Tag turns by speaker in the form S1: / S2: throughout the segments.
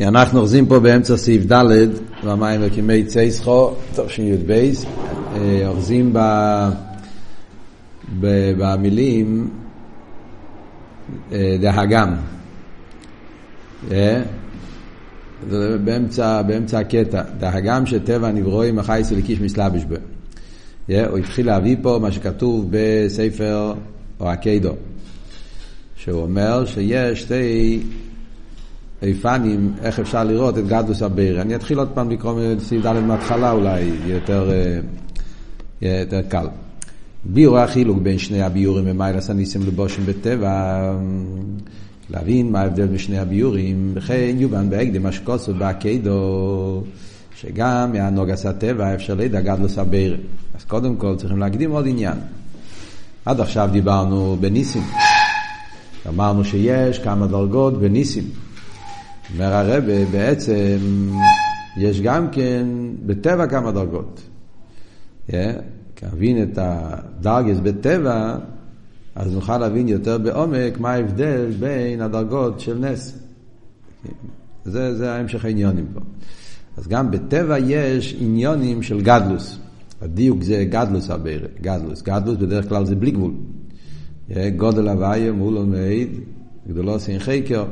S1: אנחנו אוחזים פה באמצע סעיף ד' במים וקימי צייסחו, תשי"ב, אוחזים ב, ב, במילים אה, דהגם. אה? באמצע, באמצע הקטע, דהגם שטבע נברואים החייס וליקיש מסלבש בו. הוא התחיל להביא פה מה שכתוב בספר או הקיידו, שהוא אומר שיש שתי איפנים, איך אפשר לראות את גדלוס הבירה. אני אתחיל עוד פעם לקרוא מסעיף ד' מההתחלה אולי, יותר, אה, יותר קל. ביור החילוק בין שני הביורים ומיילס הניסים לבושים בטבע, להבין מה ההבדל בין שני הביורים, וכן יובן בהקדם אשקוסו בהקדו, שגם מהנוגס הטבע אפשר לידע גדלוס הבירה. אז קודם כל צריכים להקדים עוד עניין. עד עכשיו דיברנו בניסים. אמרנו שיש כמה דרגות בניסים. אומר הרבה, בעצם יש גם כן בטבע כמה דרגות. Yeah, להבין את הדרגס בטבע, אז נוכל להבין יותר בעומק מה ההבדל בין הדרגות של נס. זה, זה ההמשך העניונים פה. אז גם בטבע יש עניונים של גדלוס. הדיוק זה גדלוס הרבה, גדלוס. גדלוס בדרך כלל זה בלי גבול. גודל הוויה מול עומד, גדולו סין חקר.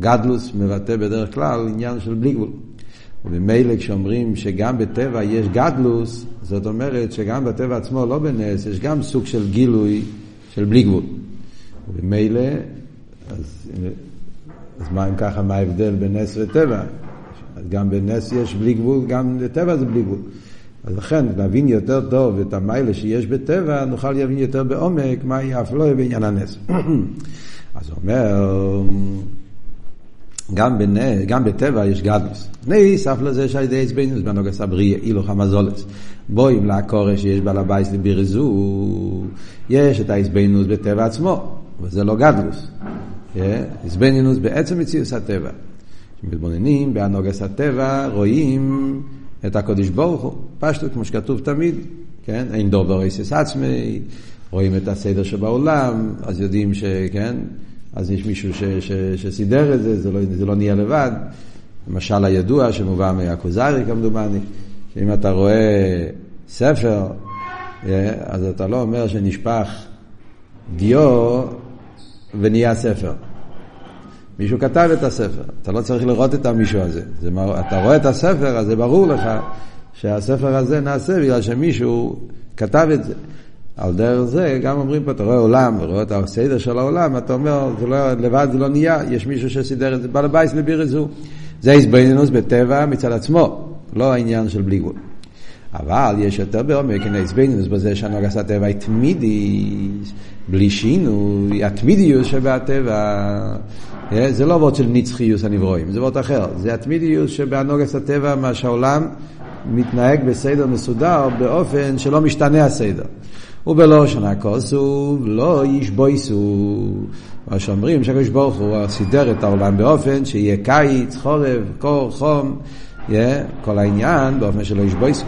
S1: גדלוס מבטא בדרך כלל עניין של בלי גבול. וממילא כשאומרים שגם בטבע יש גדלוס, זאת אומרת שגם בטבע עצמו, לא בנס, יש גם סוג של גילוי של בלי גבול. וממילא, אז, אז מה אם ככה, מה ההבדל בין נס וטבע? אז גם בנס יש בלי גבול, גם בטבע זה בלי גבול. אז לכן, להבין יותר טוב את המיילה שיש בטבע, נוכל להבין יותר בעומק מהי האפלואה בעניין הנס. אז הוא אומר... גם, בנה, גם בטבע יש גדלוס. ניס, אף לזה שעל ידי עצבנוס בנוגס הבריאה, אילו חמזולס. בואים לעקורש שיש בעל הבייס לבירזו, יש את העצבנוס בטבע עצמו, וזה לא גדלוס. עצבנוס בעצם מציאוס הטבע. כשמתבוננים בהנוגס הטבע, רואים את הקודש ברוך הוא, פשטות כמו שכתוב תמיד, כן? אין דובר איסס עצמי, רואים את הסדר שבעולם, אז יודעים שכן, אז יש מישהו ש, ש, שסידר את זה, זה לא, זה לא נהיה לבד. למשל הידוע שמובא מהכוזרי כמדומני, שאם אתה רואה ספר, אה, אז אתה לא אומר שנשפך דיו ונהיה ספר. מישהו כתב את הספר, אתה לא צריך לראות את המישהו הזה. זה, אתה רואה את הספר, אז זה ברור לך שהספר הזה נעשה בגלל שמישהו כתב את זה. על דרך זה גם אומרים פה, אתה רואה עולם, ורואה את הסדר של העולם, אתה אומר, זה לא, לבד זה לא נהיה, יש מישהו שסידר את זה, בעל הבית לבירה זו. זה התבוננות בטבע מצד עצמו, לא העניין של בלי גבול. אבל יש יותר בעומק, הנה התבוננות בזה שהנהגת הטבע היא תמידית, בלי שינוי, התמידיוס שבהטבע, אה, זה לא וורד של נצחיוס הנברואים, זה וורד אחר, זה התמידיוס שבהנוגס הטבע, מה שהעולם מתנהג בסדר מסודר באופן שלא משתנה הסדר. ובלושן הכוסו לא ישבויסו. מה שאומרים שהקדוש ברוך הוא סידר את העולם באופן שיהיה קיץ, חורף, קור, חום, yeah, כל העניין באופן שלא ישבויסו.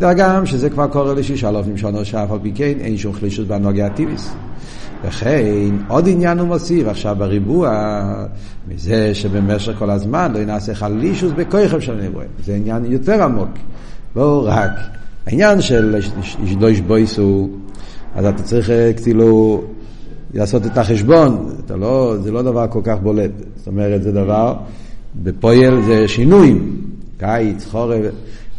S1: גם שזה כבר קורה לשישה אלפים שנה שאף על פי כן אין שום חלישות בנוגע הטיביס. וכן עוד עניין הוא מוסיף עכשיו בריבוע מזה שבמשך כל הזמן לא נעשה חלישוס בכויכם של נברואים. זה עניין יותר עמוק, לא רק. העניין של לא ישבויסו אז אתה צריך אה, כאילו לעשות את החשבון, אתה לא, זה לא דבר כל כך בולט. זאת אומרת, זה דבר, בפועל זה שינויים, קיץ, חורף.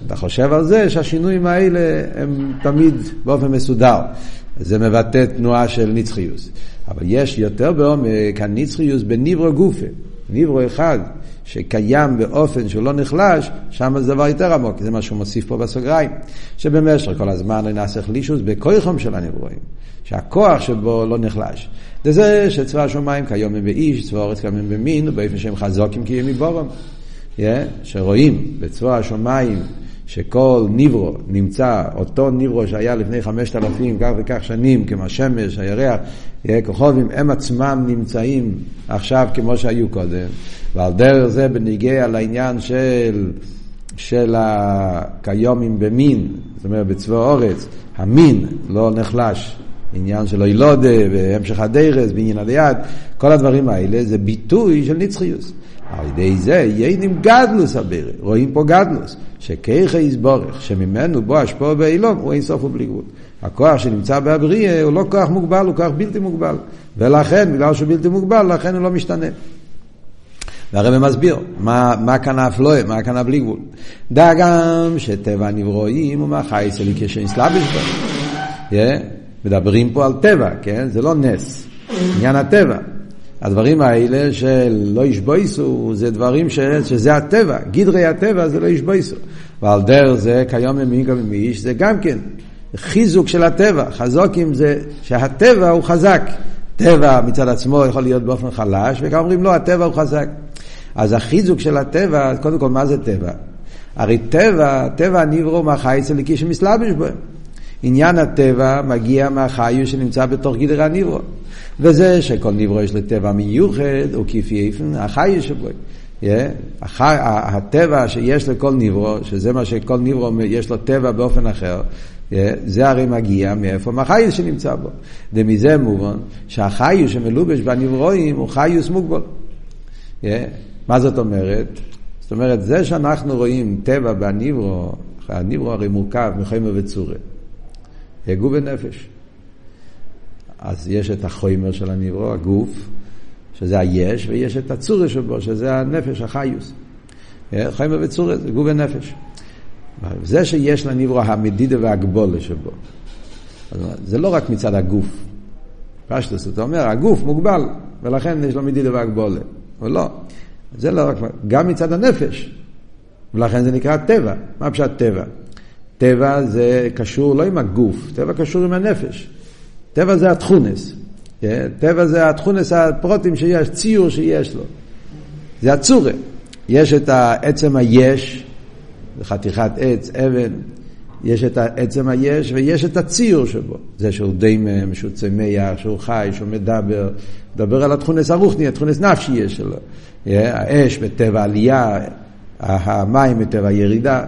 S1: אתה חושב על זה שהשינויים האלה הם תמיד באופן מסודר. זה מבטא תנועה של נצחיוס. אבל יש יותר בעומק הנצחיוס בניברו גופה, ניברו אחד. שקיים באופן שהוא לא נחלש, שם זה דבר יותר עמוק, זה מה שהוא מוסיף פה בסוגריים. שבמשך כל הזמן נעשה חלישוס בכויכם של הנברואים, שהכוח שבו לא נחלש. זה שצבא השמיים כיום הם באיש, צבא אורץ כיום הם במין, ובאופן שהם חזוקים כי הם מבורם. Yeah, שרואים בצבא השמיים שכל ניברו נמצא, אותו ניברו שהיה לפני חמשת אלפים כך וכך שנים, כמו השמש, הירח, כוכבים, הם עצמם נמצאים עכשיו כמו שהיו קודם. ועל דרך זה בניגיע לעניין של, של הקיומים במין, זאת אומרת בצבא אורץ, המין לא נחלש. עניין של אילודה והמשך הדרס בעניין הדיד, כל הדברים האלה זה ביטוי של נצחיוס. על ידי זה יינים גדלוס הבירה, רואים פה גדלוס, שכיכה יסבורך, שממנו בו השפוע באילום, הוא אין סוף ובלי גבול. הכוח שנמצא באבריה הוא לא כוח מוגבל, הוא כוח בלתי מוגבל. ולכן, בגלל שהוא בלתי מוגבל, לכן הוא לא משתנה. והרבא מסביר, מה, מה כאן האפלואה, מה כאן הבלי גבול. דע גם שטבע הנברואים הוא מהחי אצלי כשנסלבש בו. מדברים פה על טבע, כן? זה לא נס, עניין הטבע. הדברים האלה של לא ישבויסו, זה דברים ש, שזה הטבע, גדרי הטבע זה לא ישבויסו. ועל דרך זה כיום ממינגה ממיש, זה גם כן חיזוק של הטבע. חזוקים זה שהטבע הוא חזק. טבע מצד עצמו יכול להיות באופן חלש, וכאן אומרים לא, הטבע הוא חזק. אז החיזוק של הטבע, קודם כל, מה זה טבע? הרי טבע, טבע נברו מהחייס הליקי שמסלבש בהם. עניין הטבע מגיע מהחיו שנמצא בתוך גדר הנברו. וזה שכל נברו יש לו טבע מיוחד, הוא כפי איפן, החיו שבו. Yeah, הח... הטבע שיש לכל נברו, שזה מה שכל נברו יש לו טבע באופן אחר, yeah, זה הרי מגיע מאיפה? מהחיוס שנמצא בו. ומזה מובן שהחיוס שמלובש בנברואים הוא חיוס מוגבל. Yeah, מה זאת אומרת? זאת אומרת, זה שאנחנו רואים טבע בניברו, הניברו הרי מורכב מחומר וצורה. גוף ונפש. אז יש את החומר של הניברו, הגוף, שזה היש, ויש את הצורה שבו, שזה הנפש, החיוס. חומר וצורה זה גוף ונפש. זה שיש לניברו המדידה והגבולה שבו. זה לא רק מצד הגוף. פשטוס, אתה אומר, הגוף מוגבל, ולכן יש לו מדידה והגבולה. אבל לא. זה לא רק, גם מצד הנפש. ולכן זה נקרא טבע. מה פשט טבע? טבע זה קשור לא עם הגוף, טבע קשור עם הנפש. טבע זה התכונס. כן? טבע זה התכונס הפרוטים שיש, ציור שיש לו. זה הצורה. יש את העצם היש, חתיכת עץ, אבן, יש את עצם היש ויש את הציור שבו. זה שהוא דיימם, שהוא צמח, שהוא חי, שהוא מדבר. מדבר על התכונס הרוחני, התכונס נפשי יש שלו. האש בטבע עלייה, המים בטבע ירידה.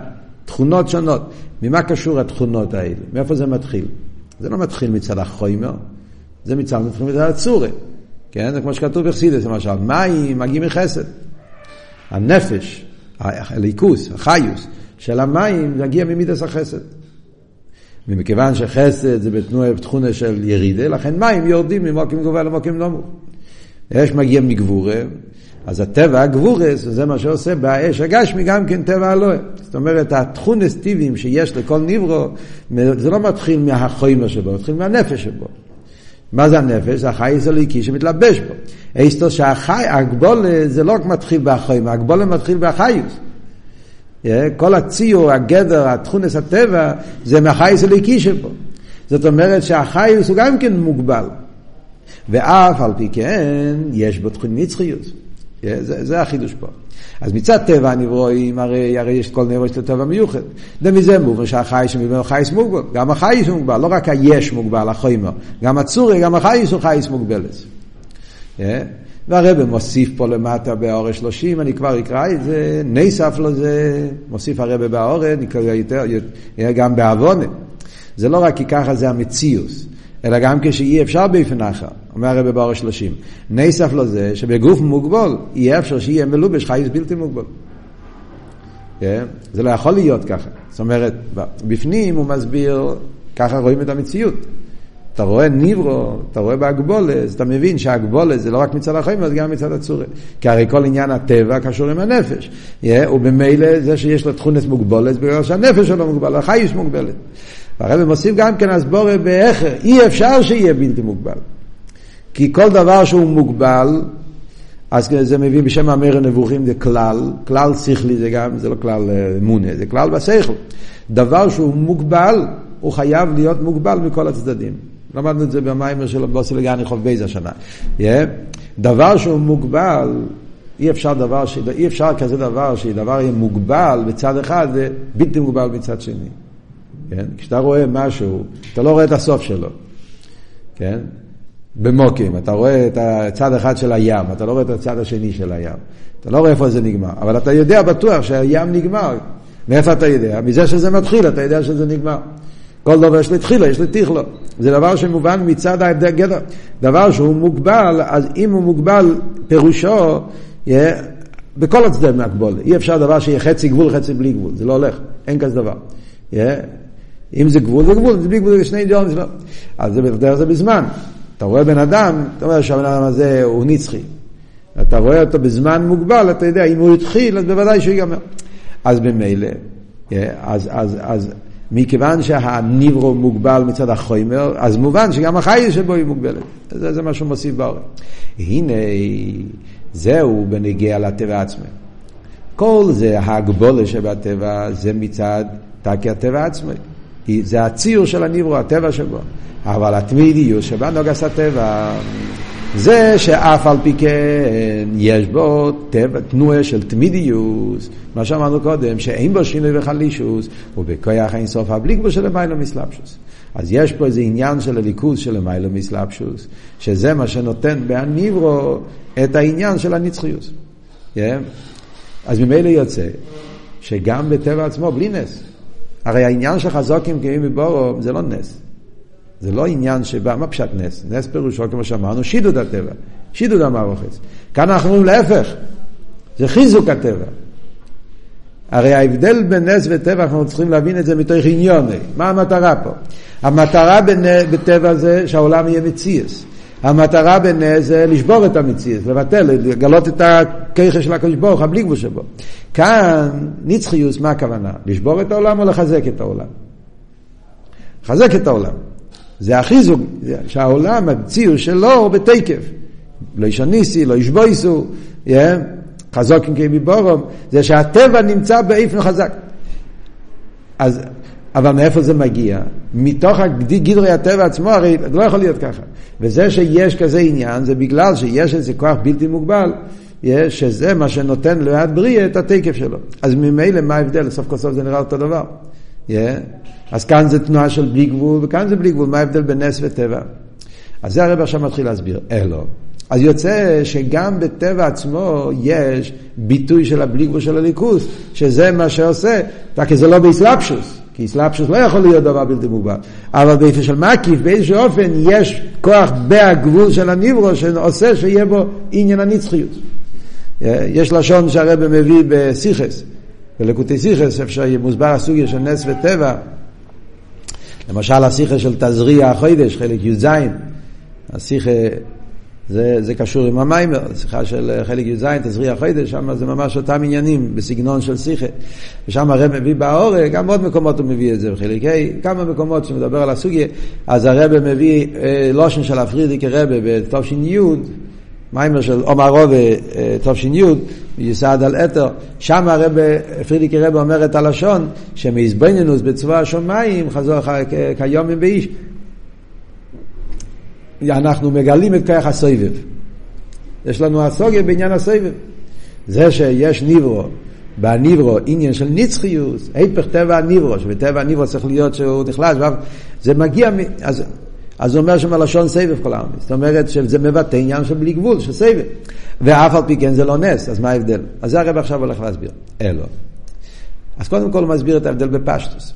S1: תכונות שונות. ממה קשור התכונות האלה? מאיפה זה מתחיל? זה לא מתחיל מצד החומר, זה מצד, מתחיל מצד הצורה. כן? זה כמו שכתוב בחסידס למשל, מים מגיעים מחסד. הנפש, הליכוס, החיוס של המים מגיע ממידס החסד. ומכיוון שחסד זה בתנועה בתכונה של ירידה, לכן מים יורדים ממוקים גבוה למוקים נמוך. אש מגיע מגבורה, אז הטבע הגבורס, זה מה שעושה באש הגשמי גם כן טבע אלוהים. זאת אומרת, התכונס טיביים שיש לכל נברו, זה לא מתחיל מהחומר שבו, מתחיל מהנפש שבו. מה זה הנפש? זה החייס הליקי שמתלבש בו. איסטו שהגבולה זה לא רק מתחיל בחומר, הגבולה מתחיל בחייס. כל הציור, הגדר, התכונס הטבע, זה מהחייס הליקי שבו. זאת אומרת שהחייס הוא גם כן מוגבל. ואף על פי כן, יש בו תכון נצחיות. זה, זה החידוש פה. אז מצד טבע הנברואים, הרי, הרי יש כל נברו יש לו טבע מיוחד. ומזה מובן שהחייס ממנו חייס מוגבל. גם החייס מוגבל, לא רק היש מוגבל, החומר. גם הצורי, גם החייס הוא חייס מוגבלת. Yeah. והרבא מוסיף פה למטה באורש שלושים, אני כבר אקרא את זה, נסף לו זה, מוסיף הרבא יותר, גם בעוונה. זה לא רק כי ככה זה המציאוס. אלא גם כשאי אפשר באופן אחר, אומר הרב באור שלושים. נסף לזה שבגוף מוגבל יהיה אפשר שיהיה מלובש חייס בלתי מוגבל. כן? זה לא יכול להיות ככה. זאת אומרת, בפנים הוא מסביר, ככה רואים את המציאות. אתה רואה ניברו, אתה רואה בהגבולס, אתה מבין שהגבולס זה לא רק מצד החיים, זה גם מצד הצורה. כי הרי כל עניין הטבע קשור עם הנפש. Yeah, ובמילא זה שיש לו תכונס מוגבולת, בגלל שהנפש שלו מוגבל, החייס מוגבלת. והרבא מוסיף גם כן הסבורה באחר, אי אפשר שיהיה בלתי מוגבל. כי כל דבר שהוא מוגבל, אז זה מביא בשם המר הנבוכים זה כלל, כלל שכלי זה גם, זה לא כלל אמונה, זה כלל בשכל. דבר שהוא מוגבל, הוא חייב להיות מוגבל מכל הצדדים. למדנו את זה במיימר של בוסי לגני חוב בייז השנה. Yeah. דבר שהוא מוגבל, אי אפשר דבר, ש... אי אפשר כזה דבר שדבר יהיה מוגבל בצד אחד ובלתי מוגבל בצד שני. כן? כשאתה רואה משהו, אתה לא רואה את הסוף שלו, כן? במוקים, אתה רואה את הצד אחד של הים, אתה לא רואה את הצד השני של הים. אתה לא רואה איפה זה נגמר, אבל אתה יודע בטוח שהים נגמר. מאיפה אתה יודע? מזה שזה מתחיל, אתה יודע שזה נגמר. כל דבר יש לתחילו, יש לתיכלו. זה דבר שמובן מצד ההבדל גדר. דבר שהוא מוגבל, אז אם הוא מוגבל, פירושו, בכל הצדדים מהגבולה. אי אפשר דבר שיהיה חצי גבול, חצי בלי גבול. זה לא הולך, אין כזה דבר. Yeah. אם זה גבול, זה גבול, זה בלי גבול, זה שני. לא. אז זה בדרך זה בזמן. אתה רואה בן אדם, אתה אומר שהבן אדם הזה הוא נצחי. אתה רואה אותו בזמן מוגבל, אתה יודע, אם הוא התחיל, אז בוודאי שהוא ייגמר. אז במילא, אז, אז, אז מכיוון שהניברו מוגבל מצד החומר, אז מובן שגם החי שבו היא מוגבלת. זה, זה מה שהוא מוסיף בעורם. הנה, זהו בנגיע לטבע עצמו. כל זה ההגבולה שבטבע, זה מצד תקי הטבע עצמו. זה הציור של הניברו, הטבע שבו. אבל התמידיות שבה נוגס הטבע, זה שאף על פי כן יש בו טבע, תנועה של תמידיוס, מה שאמרנו קודם, שאין בו שינוי וחלישוס, ובכוח סוף הבליק בו של המיילו מסלבשוס. אז יש פה איזה עניין של הליכוז של המיילו מסלבשוס, שזה מה שנותן בהניברו את העניין של הנצחיוס. Yeah. אז ממילא יוצא שגם בטבע עצמו, בלי נס. הרי העניין של חזוקים קיימים מבורו זה לא נס. זה לא עניין שבא, מה פשט נס? נס פירושו, כמו שאמרנו, שידוד הטבע, שידוד המערוכת. כאן אנחנו אומרים להפך, זה חיזוק הטבע. הרי ההבדל בין נס וטבע, אנחנו צריכים להבין את זה מתוך עניון. מה המטרה פה? המטרה בטבע זה שהעולם יהיה מציאס. המטרה בנס זה לשבור את המציאס, לבטל, לגלות את הכיכה של הקדוש ברוך, הבלי גבול שבו. כאן, נצחיוס, מה הכוונה? לשבור את העולם או לחזק את העולם? לחזק את העולם. זה החיזוק, שהעולם, הציור שלו הוא בתקף. לא ישניסי, לא ישבויסו, yeah, חזוקים כביבורום, זה שהטבע נמצא באיפן חזק. אז, אבל מאיפה זה מגיע? מתוך גדרי הטבע עצמו, הרי זה לא יכול להיות ככה. וזה שיש כזה עניין, זה בגלל שיש איזה כוח בלתי מוגבל, שזה מה שנותן ליד בריאה את התקף שלו. אז ממילא מה ההבדל? סוף כל סוף זה נראה אותו דבר. Yeah. אז כאן זה תנועה של בלי גבול, וכאן זה בלי גבול, מה ההבדל בין נס וטבע? אז זה הרב עכשיו מתחיל להסביר, אלו. אז יוצא שגם בטבע עצמו יש ביטוי של הבלי גבול של הליכוס, שזה מה שעושה, כי זה לא באסלאפשוס, כי אסלאפשוס לא יכול להיות דבר בלתי מוגבל, אבל באיפה של מקיף, באיזשהו אופן יש כוח בהגבול של הניברו שעושה שיהיה בו עניין הנצחיות. יש לשון שהרבא מביא בסיכס, בלקוטי סיכס, איפה שמוסבר הסוגיה של נס וטבע, למשל השיחה של תזריע החוידש, חלק י"ז, השיחה, זה, זה קשור עם המיימר, שיחה של חלק י"ז, תזריע החוידש, שם זה ממש אותם עניינים בסגנון של שיחה. ושם הרב מביא באורג, גם עוד מקומות הוא מביא את זה בחלק ה', כמה מקומות שמדבר על הסוגיה, אז הרב מביא אה, לושן של הפרידיקי רבה בתש"י, מיימר של עומר רובה אה, תש"י, מיוסד על אתר, שם הרב, פרידיקי רב אומר את הלשון, שמזבנינוס בצבא השמיים חזור כיומים באיש. אנחנו מגלים את כוח הסובב. יש לנו הסוגיה בעניין הסובב. זה שיש ניברו, בניברו עניין של נצחיות, היפך טבע הניברו, שבטבע הניברו צריך להיות שהוא נחלש, זה מגיע, אז אז הוא אומר שם לשון סבב כל העם. זאת אומרת שזה מבטא עניין של בלי גבול, של סבב. ואף על פי כן זה לא נס, אז מה ההבדל? אז זה הרב עכשיו הולך להסביר. אלו. אז קודם כל הוא מסביר את ההבדל בפשטוס.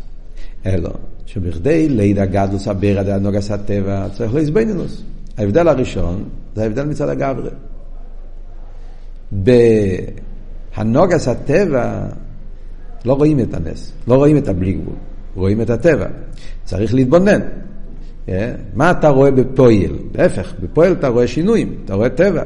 S1: אלו, שבכדי לידע גדלוס הבירד הנוגס הטבע צריך להסבנינוס. ההבדל הראשון זה ההבדל מצד הגברי. בהנוגס הטבע לא רואים את הנס, לא רואים את הבלי גבול, רואים את הטבע. צריך להתבונן. אה? מה אתה רואה בפועל? להפך, בפועל אתה רואה שינויים, אתה רואה טבע.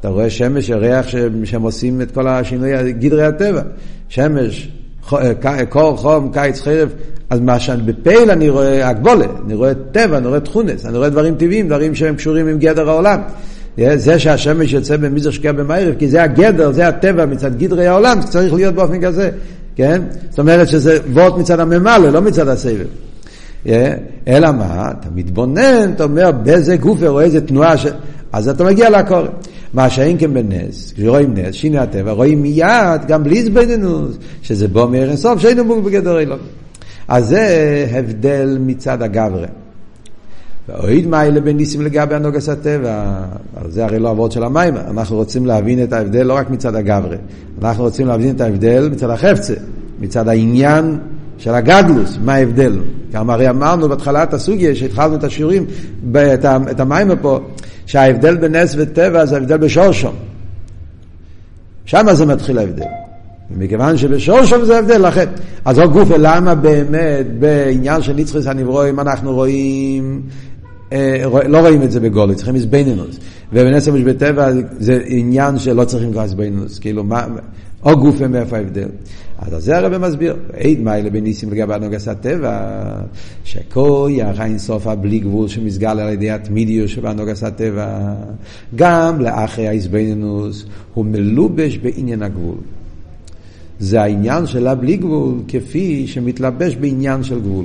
S1: אתה רואה שמש, ריח שהם עושים את כל השינוי, גדרי הטבע. שמש, אה, קור, חום, קיץ, חרב. אז מה שאני בפייל אני רואה הגבולה, אני רואה טבע, אני רואה תכונס, אני רואה דברים טבעיים, דברים שהם קשורים עם גדר העולם. זה שהשמש יוצא במזרח שקיע במערב, כי זה הגדר, זה הטבע מצד גדרי העולם, צריך להיות באופן כזה, כן? זאת אומרת שזה וורט מצד הממלא, לא מצד הסבב. אלא מה? אתה מתבונן, אתה אומר באיזה גוף רואה איזה תנועה, ש... אז אתה מגיע לקורא. מה שאין כן בנס, כשרואים נס, שיני הטבע, רואים מיד, גם בלי זבנינוס, שזה בוא מארץ סוף, שהיינו מוג בגדר אילון. אז זה הבדל מצד הגברה. ואוהד מיילה בין ניסים לגבי הנוגס הטבע, אבל זה הרי לא עבוד של המים, אנחנו רוצים להבין את ההבדל לא רק מצד הגברה, אנחנו רוצים להבין את ההבדל מצד החפצה, מצד העניין של הגדלוס, מה ההבדל? גם הרי אמרנו בהתחלת הסוגיה, שהתחלנו את השיעורים, את המים פה, שההבדל בין נס וטבע זה ההבדל בשורשום. שם זה מתחיל ההבדל. מכיוון שבשורשום זה הבדל, לכן. אז עוד גופה, למה באמת בעניין של נצחס הנברואים אנחנו רואים, אה, לא רואים את זה בגולו, צריכים איזבנינוס. ובנסר בטבע זה עניין שלא צריכים כבר איזבנינוס, כאילו מה, או גופה מאיפה ההבדל. אז זה הרב מסביר, עד מיילה בניסים לגבי הנוגס הטבע, שכויח האינסוף הבלי גבול שמסגל על ידי התמידיוס שבנוגס הטבע, גם לאחרי האיזבנינוס הוא מלובש בעניין הגבול. זה העניין של הבלי גבול, כפי שמתלבש בעניין של גבול.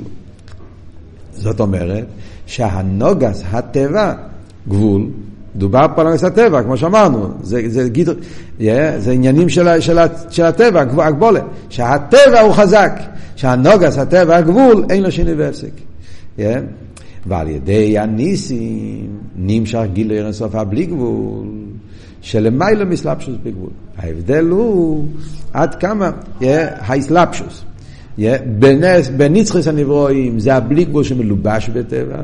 S1: זאת אומרת שהנוגס, הטבע, גבול, דובר פה על נוגס הטבע, כמו שאמרנו, זה, זה, גיד, yeah, זה עניינים של, של, של הטבע, הגבולת, שהטבע הוא חזק, שהנוגס, הטבע, הגבול, אין לו שינוי והפסק. Yeah. ועל ידי הניסים נמשך גילוי אינסוף הבלי גבול. שלמיילא מסלבשוס בגבול. ההבדל הוא עד כמה האסלבשוס. בנס, בנצחס הנברואים זה הבלי גבול שמלובש בטבע.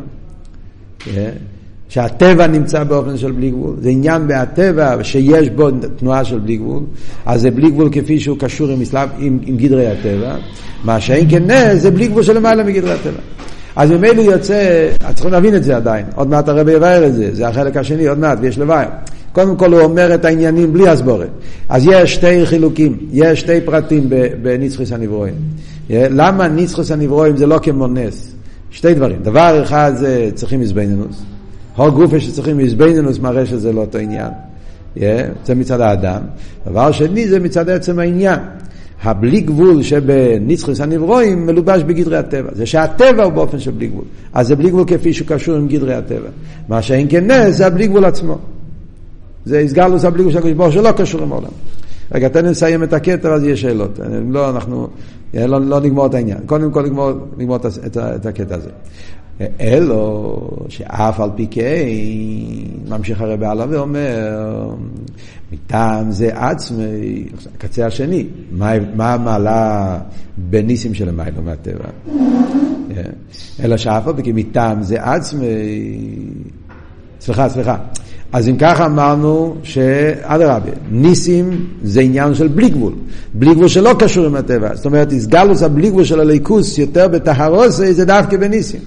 S1: שהטבע נמצא באופן של בלי גבול, זה עניין בהטבע שיש בו תנועה של בלי גבול, אז זה בלי גבול כפי שהוא קשור עם, מסלב, עם, עם גדרי הטבע, מה שאין כן נס זה בלי גבול שלמעלה מגדרי הטבע. אז ממילא יוצא, צריכים להבין את זה עדיין, עוד מעט הרבי יבהר את זה, זה החלק השני, עוד מעט, ויש לבייר. קודם כל הוא אומר את העניינים בלי הסבורת. אז יש שתי חילוקים, יש שתי פרטים בניצחוס הנברואים. למה ניצחוס הנברואים זה לא כמו נס? שתי דברים. דבר אחד זה צריכים מזבנינוס. הו גופה שצריכים מזבנינוס מראה שזה לא אותו עניין. זה מצד האדם. דבר שני זה מצד עצם העניין. הבלי גבול שבניצחוס הנברואים מלובש בגדרי הטבע. זה שהטבע הוא באופן של בלי גבול. אז זה בלי גבול כפי שהוא קשור עם גדרי הטבע. מה שאין כן נס זה הבלי גבול עצמו. זה הסגלוס הבלי גבול של הקדוש ברוך שלא קשור עם העולם. רגע, תן לי לסיים את הקטע ואז יהיה שאלות. לא, אנחנו, לא, לא נגמור את העניין. קודם כל נגמור, נגמור את, את, את הקטע הזה. אלו שאף על פי כן, ממשיך הרב הלאה ואומר, מטעם זה עצמי, הקצה השני, מה המעלה בניסים של המיילו מהטבע? אלא שאף על פי כן, מטעם זה עצמי, סליחה, סליחה. אז אם ככה אמרנו שאדרבה, ניסים זה עניין של בלי גבול, בלי גבול שלא קשור עם הטבע, זאת אומרת, הסגלוס הבלי גבול של הליכוס יותר בטהרוסי זה דווקא בניסים.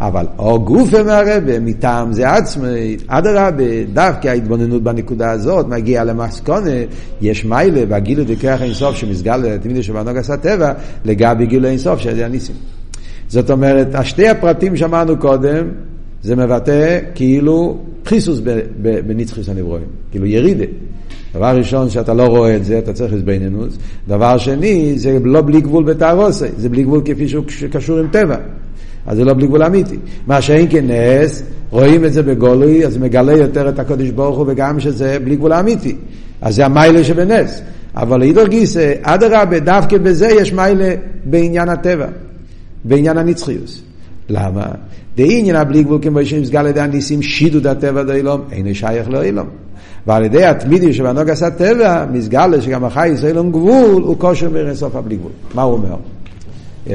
S1: אבל או גופה מהרבה, מטעם זה עצמי, אדרבה, דווקא ההתבוננות בנקודה הזאת מגיע למסקונה, יש מיילה והגילו דקרח אינסוף שמסגל תמיד שבנוג עשה טבע, לגבי גילו אינסוף שזה הניסים. זאת אומרת, השתי הפרטים שאמרנו קודם, זה מבטא כאילו חיסוס בנצחיס הנברואים, כאילו ירידה. דבר ראשון שאתה לא רואה את זה, אתה צריך לסבינינוס. דבר שני, זה לא בלי גבול בתערוסי, זה בלי גבול כפי שהוא קשור עם טבע. אז זה לא בלי גבול אמיתי. מה שאין כנס, רואים את זה בגולוי, אז מגלה יותר את הקודש ברוך הוא, וגם שזה בלי גבול אמיתי. אז זה המיילה שבנס. אבל להידור גיסא, אדרבה, דווקא בזה יש מיילה בעניין הטבע, בעניין הנצחיוס. למה? דעניין הבלי גבול כמו שנסגל על ידי הניסים שידו דת טבע דאילום, אין שייך לאילום. ועל ידי התמידי שבנוג עשה טבע, מסגל שגם החי ישראלום גבול, הוא כושר מרן סוף הבלי גבול. מה הוא אומר? Yeah.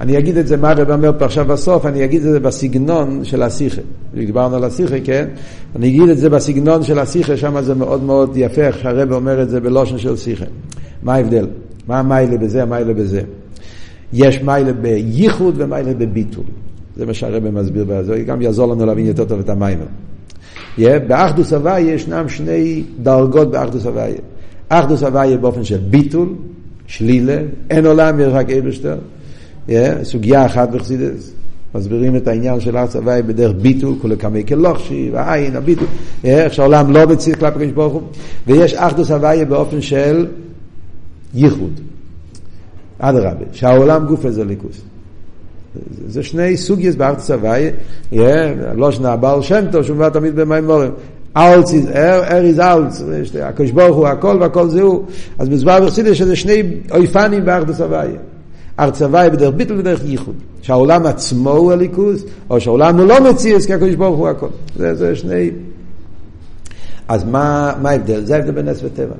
S1: אני אגיד את זה, מה הרב אומר פה עכשיו בסוף, אני אגיד את זה בסגנון של השיחה. דיברנו על השיחה, כן? אני אגיד את זה בסגנון של השיחה, שם זה מאוד מאוד יפה, איך שהרב אומר את זה בלושן של שיחה. מה ההבדל? מה המיילה בזה, המיילה בזה? יש מיילה בייחוד ומיילה בביטול. זה מה שהרבא מסביר בזה, גם יעזור לנו להבין יותר טוב את המיימר. Yeah, באחדוס הוויה ישנם שני דרגות באחדוס הוויה. אחדוס הוויה באופן של ביטול, שלילה, אין עולם יש רק אבשטר. Yeah, סוגיה אחת בחסידס. מסבירים את העניין של ארץ הוויה בדרך ביטול, כולי קמי כלוכשי, והעין, הביטול, איך שהעולם לא מציץ כלפי הקדוש ברוך הוא, ויש אחדוס הוויה באופן של ייחוד. אדרבה, שהעולם גוף איזה ליכוס. זה שני סוגיות בארץ הוואי, לא שנה בעל שם טוב, שהוא אומר תמיד במימורים. אלץ איז אר, אר איז אלץ, הקדוש ברוך הוא הכל והכל זה הוא. אז מזבר וחסידס שזה שני אויפנים בארץ הוואי. ארץ הוואי בדרך ביטל ובדרך ייחוד. שהעולם עצמו הוא הליכוז, או שהעולם הוא לא מציאס כי הקדוש ברוך הוא הכל. זה, זה שני... אז מה ההבדל? זה ההבדל בין נס וטבע.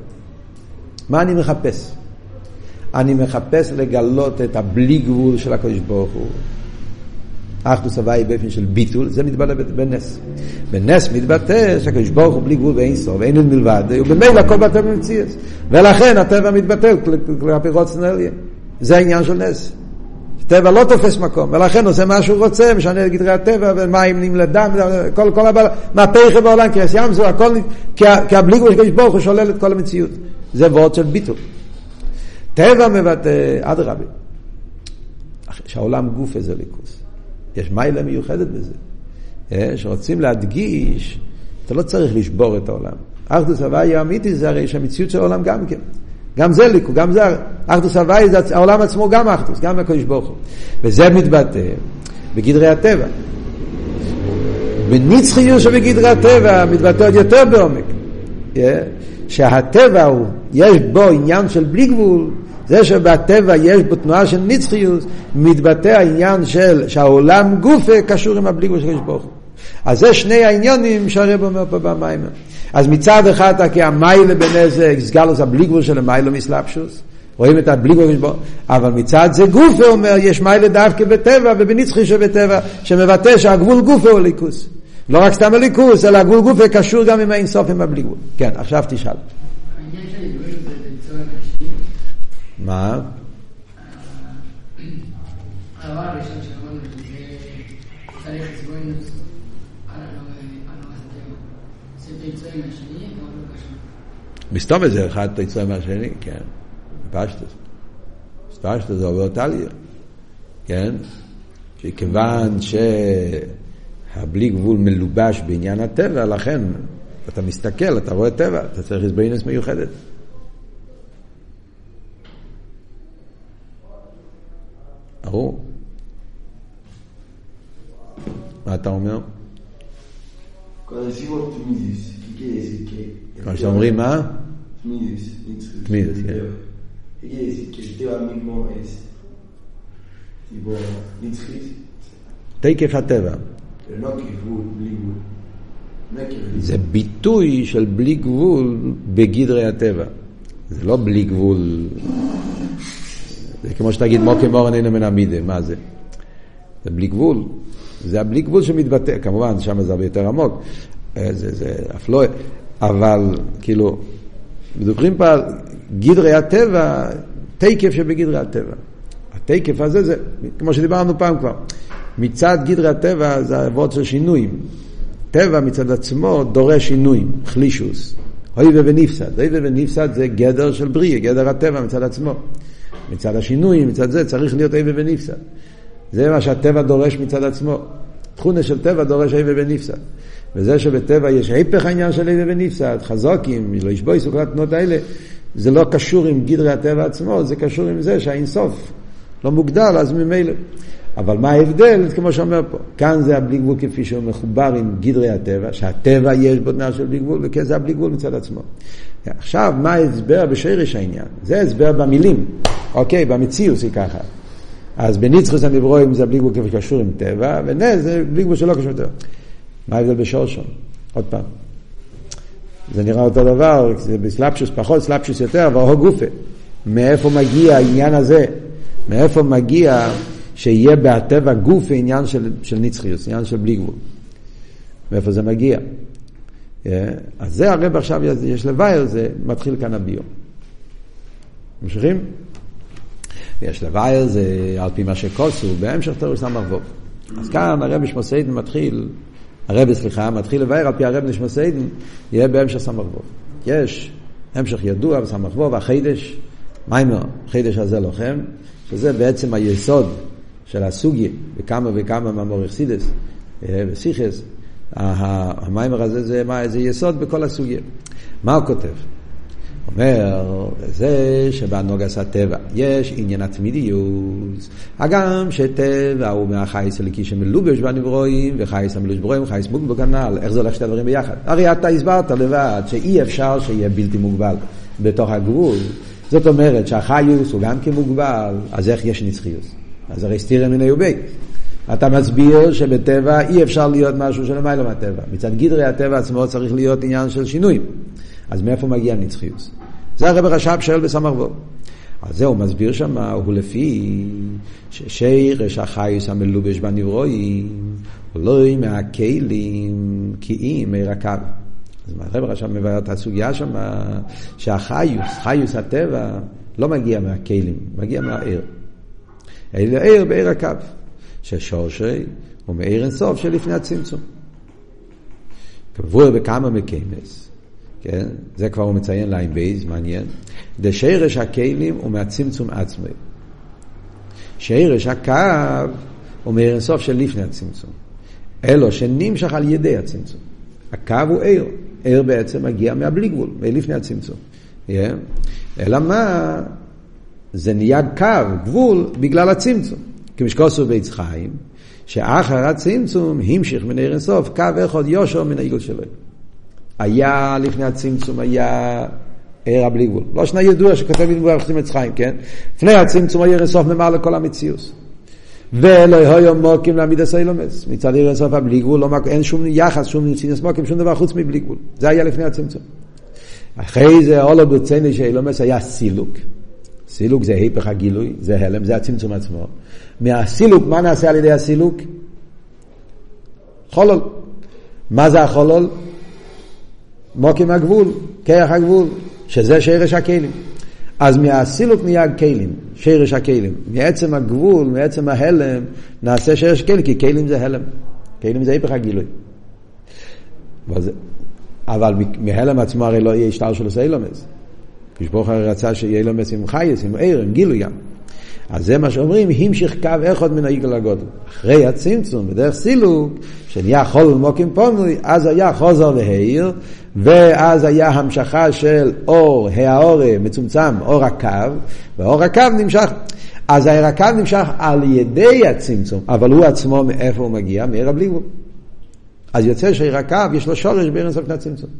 S1: מה אני מחפש? אני מחפש לגלות את הבלי גבול של הקדוש ברוך הוא. אחדוס הוואי באופן של ביטול, זה מתבטא בנס. בנס מתבטא שהקדוש ברוך הוא בלי גבול ואין סוף, ואין עוד מלבד, ובמילא הכל בטל במציאס. ולכן הטבע מתבטל כלפי רוצן עליין. זה העניין של נס. טבע לא תופס מקום, ולכן עושה מה שהוא רוצה, משנה את גדרי הטבע, ומים נעים לדם, כל, כל הבעל, מהפכה בעולם, כי ים זו הכל, כי הבלי גבול של ברוך הוא שולל את כל המציאות. זה וורד של ביטול. טבע מבטא, אדרבה, שהעולם גוף איזה ליכוס. יש מיילה מיוחדת בזה. אה, שרוצים להדגיש, אתה לא צריך לשבור את העולם. אחדוס הוויה האמיתי זה הרי שהמציאות של העולם גם כן. גם זה ליקו, גם זה, אחדוס הוואי, זה העולם עצמו גם אחדוס, גם הקדוש ברוך הוא. וזה מתבטא בגדרי הטבע. בנצחיות שבגדרי הטבע מתבטא עוד יותר בעומק. Yeah. שהטבע הוא, יש בו עניין של בלי גבול, זה שבטבע יש בו תנועה של נצחיות, מתבטא העניין של שהעולם גופה קשור עם הבלי גבול של הקדוש ברוך הוא. אז זה שני העניונים שהרב אומר פה במים. אז מצד אחד כי המיילה בנזק, סגלוס הבלי גבול של המיילה מסלבשוס, רואים את הבלי גבול, אבל מצד זה גופה אומר, יש מיילה דווקא בטבע ובנצחי שבטבע, שמבטא שהגבול גופה הוא ליכוס. לא רק סתם הליכוס, אלא הגבול גופה קשור גם עם האינסוף עם הבלי גבול. כן, עכשיו תשאל. מה? מסתום זה אחד תצא מהשני, כן, פשטוס. פשטוס זה עובר טליה, כן? שכיוון שהבלי גבול מלובש בעניין הטבע, לכן אתה מסתכל, אתה רואה טבע, אתה צריך הסבינוס מיוחדת. ברור. מה אתה אומר? כמו שאומרים מה? תמידס, כן. תקף הטבע. זה ביטוי של בלי גבול בגדרי הטבע. זה לא בלי גבול. זה כמו שתגיד מוקי מורן אינו מן המידה, מה זה? זה בלי גבול. זה הבלי גבול שמתבטא, כמובן שם זה הרבה יותר עמוק, אה, זה, זה אף לא, אבל כאילו, מדברים פה על גדרי הטבע, תקף שבגדרי הטבע. התקף הזה זה, כמו שדיברנו פעם כבר, מצד גדרי הטבע זה עבוד של שינויים. טבע מצד עצמו דורש שינויים, חלישוס. אויבה ונפסד. אויבה ונפסד זה גדר של בריאה, גדר הטבע מצד עצמו. מצד השינויים, מצד זה, צריך להיות אויבה ונפסד. זה מה שהטבע דורש מצד עצמו. תכונה של טבע דורש אויבה ונפסד. וזה שבטבע יש היפך העניין של אויבה ונפסד, חזוקים, לא ישבויסו, כל התנועות האלה, זה לא קשור עם גדרי הטבע עצמו, זה קשור עם זה שהאינסוף לא מוגדל, אז ממילא. אבל מה ההבדל, כמו שאומר פה, כאן זה הבלי גבול כפי שהוא מחובר עם גדרי הטבע, שהטבע יש בו תנועה של בלי גבול, וכן זה הבלי גבול מצד עצמו. עכשיו, מה ההסבר בשרש העניין? זה הסבר במילים, אוקיי, במציאות זה ככה. אז בניצחוס הנברואים זה בלי גבול כפי שקשור עם טבע, ונס זה בלי גבול שלא קשור עם טבע. מה ההבדל בשורשון? עוד פעם. זה נראה אותו דבר, זה בסלפשוס פחות, סלפשוס יותר, אבל הו גופה. מאיפה מגיע העניין הזה? מאיפה מגיע שיהיה בהטבע גוף עניין של, של נצחיות, עניין של בלי גבול? מאיפה זה מגיע? Yeah. אז זה הרב עכשיו יש לבייר, זה מתחיל כאן הביור. ממשיכים? יש לבייר זה על פי מה שכוסו, בהמשך תירוש המרבוב. אז כאן הרב נשמוסיידן מתחיל, הרב סליחה, מתחיל לבייר על פי הרב נשמוסיידן, יהיה בהמשך סמרבוב. יש המשך ידוע בסמרבוב, החידש, מיימר, חידש הזה לוחם, שזה בעצם היסוד של הסוגיה בכמה וכמה מהמורך סידס וסיכס. המיימר הזה זה, מה, זה יסוד בכל הסוגיה. מה הוא כותב? אומר, זה שבנוגס הטבע יש עניין התמידיות, הגם שטבע הוא מהחייס הליקי שמלובש בנברואים, וחייס המלוש ברואים, חייס מוגבל כנ"ל, איך זה הולך שתי הדברים ביחד? הרי אתה הסברת לבד שאי אפשר שיהיה בלתי מוגבל בתוך הגבול, זאת אומרת שהחיוס הוא גם כמוגבל, אז איך יש נצחיוס? אז הרי סתירה מיני ובי. אתה מסביר שבטבע אי אפשר להיות משהו שלמעלה מהטבע. מצד גדרי הטבע עצמו צריך להיות עניין של שינוי. אז מאיפה מגיע נצחיוס? זה הרב רש"ב שואל בסמ"ך בו. אז זה הוא מסביר שם, הוא לפי ששרש החייס המלובש בנברואים, לא מהכלים כי אם עיר הקו. אז הרב עכשיו מבאר את הסוגיה שם, שהחיוס, חיוס הטבע, לא מגיע מהכלים, מגיע מהעיר. אלא עיר בעיר הקו, ששורשי הוא מעיר אינסוף שלפני הצמצום. קבוע בכמה מקיימס, כן? זה כבר הוא מציין ליין בייז, מעניין. דשרש הכלים הוא מהצמצום עצמי. שרש הקו הוא מעיר אינסוף של לפני הצמצום. אלו שנמשך על ידי הצמצום. הקו הוא עיר. עיר בעצם מגיע מהבלי גבול, מלפני הצמצום. Yeah. אלא מה? זה נהיה קו, גבול, בגלל הצמצום. כמשקוסו בית חיים, שאחר הצמצום המשיך מן עיר אינסוף, קו אחד יושר מן העיגול שלו. היה לפני הצמצום, היה עיר הבלי גבול. לא שנה ידוע שכותב מדבר על חסימת חיים, כן? לפני הצמצום היה אינסוף ממעל לכל המציאות. ולא היו מוקים להעמיד הסיילומס. מצד עיר אינסוף הבלי גבול, לא, אין שום יחס, שום נצינס מוקים, שום דבר חוץ מבלי גבול. זה היה לפני הצמצום. אחרי זה אולו ברצני שאילומס היה סילוק. סילוק זה היפך הגילוי, זה הלם, זה הצמצום עצמו. מהסילוק, מה נעשה על ידי הסילוק? חולול. מה זה החולול? מוקים הגבול, כרך הגבול, שזה שרש הכלים. אז מהסילוק נהיה כלים, שרש הכלים. מעצם הגבול, מעצם ההלם, נעשה שרש כלים, כי כלים זה הלם. כלים זה היפך הגילוי. אבל מהלם עצמו הרי לא יהיה השטר של סיילומס. כשברוך הרי רצה שיהיה לומס עם חייס, עם עיר, עם גילוי גם. אז זה מה שאומרים, המשיך קו אחד מן העיגל הגודל. אחרי הצמצום, בדרך סילוק, שנהיה חול ומוקים פונוי, אז היה חוזר והעיר, ואז היה המשכה של אור האורה מצומצם, אור הקו, ואור הקו נמשך. אז העיר הקו נמשך על ידי הצמצום, אבל הוא עצמו מאיפה הוא מגיע? מעיר הבלי גבול. אז יוצא שעיר הקו יש לו שורש בעיר סוף הצמצום.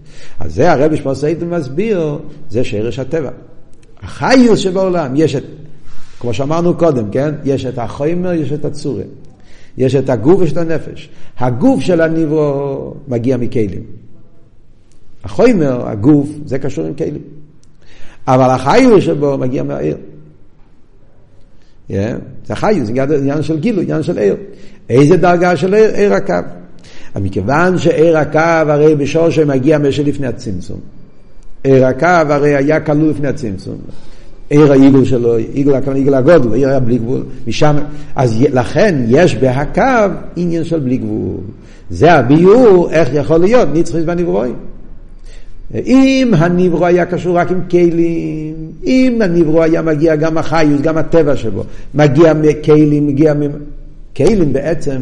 S1: אז זה הרבי שפוסייטל מסביר, זה שרש הטבע. החיוס שבעולם, יש את, כמו שאמרנו קודם, כן? יש את החומר, יש את הצורה. יש את הגוף ויש את הנפש. הגוף של הניברו מגיע מכלים. החומר, הגוף, זה קשור עם כלים. אבל החיוס שבו מגיע מהעיר. Yeah, זה חיוס, זה עניין של גילוי, עניין של עיר. איזה דרגה של עיר? עיר הקו. אבל מכיוון שעיר הקו הרי בשור שמגיע משל לפני הצמצום. עיר הקו הרי היה כלול לפני הצמצום. עיר העיגול שלו, עיגול, עיגול הגודל, עיר היה בלי גבול, משם, אז לכן יש בהקו עניין של בלי גבול. זה הביור איך יכול להיות נצחית והנברואים. אם הנברו היה קשור רק עם כלים, אם הנברו היה מגיע גם החיוס, גם הטבע שבו, מגיע מכלים, מגיע מ... כלים בעצם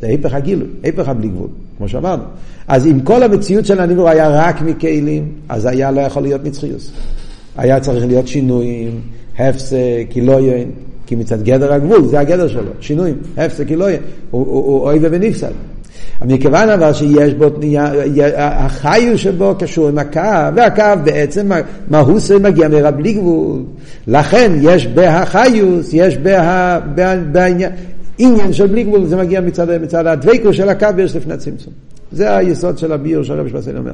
S1: זה היפך הגילוי, היפך הבלי גבול, כמו שאמרנו. אז אם כל המציאות של הניבור היה רק מכלים, אז היה לא יכול להיות נצחיוס. היה צריך להיות שינויים, הפסק, קילויין, כי מצד גדר הגבול, זה הגדר שלו, שינויים, הפסק, קילויין, הוא אוי ונפסד. מכיוון אבל שיש בו, החיו שבו קשור עם הקו, והקו בעצם, מהוס מגיע מרב בלי גבול. לכן יש בהחיוס, יש בה, בעניין, עניין של בלי גבול, זה מגיע מצד, מצד הדבקו של הקו יש לפני הצמצום. זה היסוד של הביור שהרב שבסל אומר.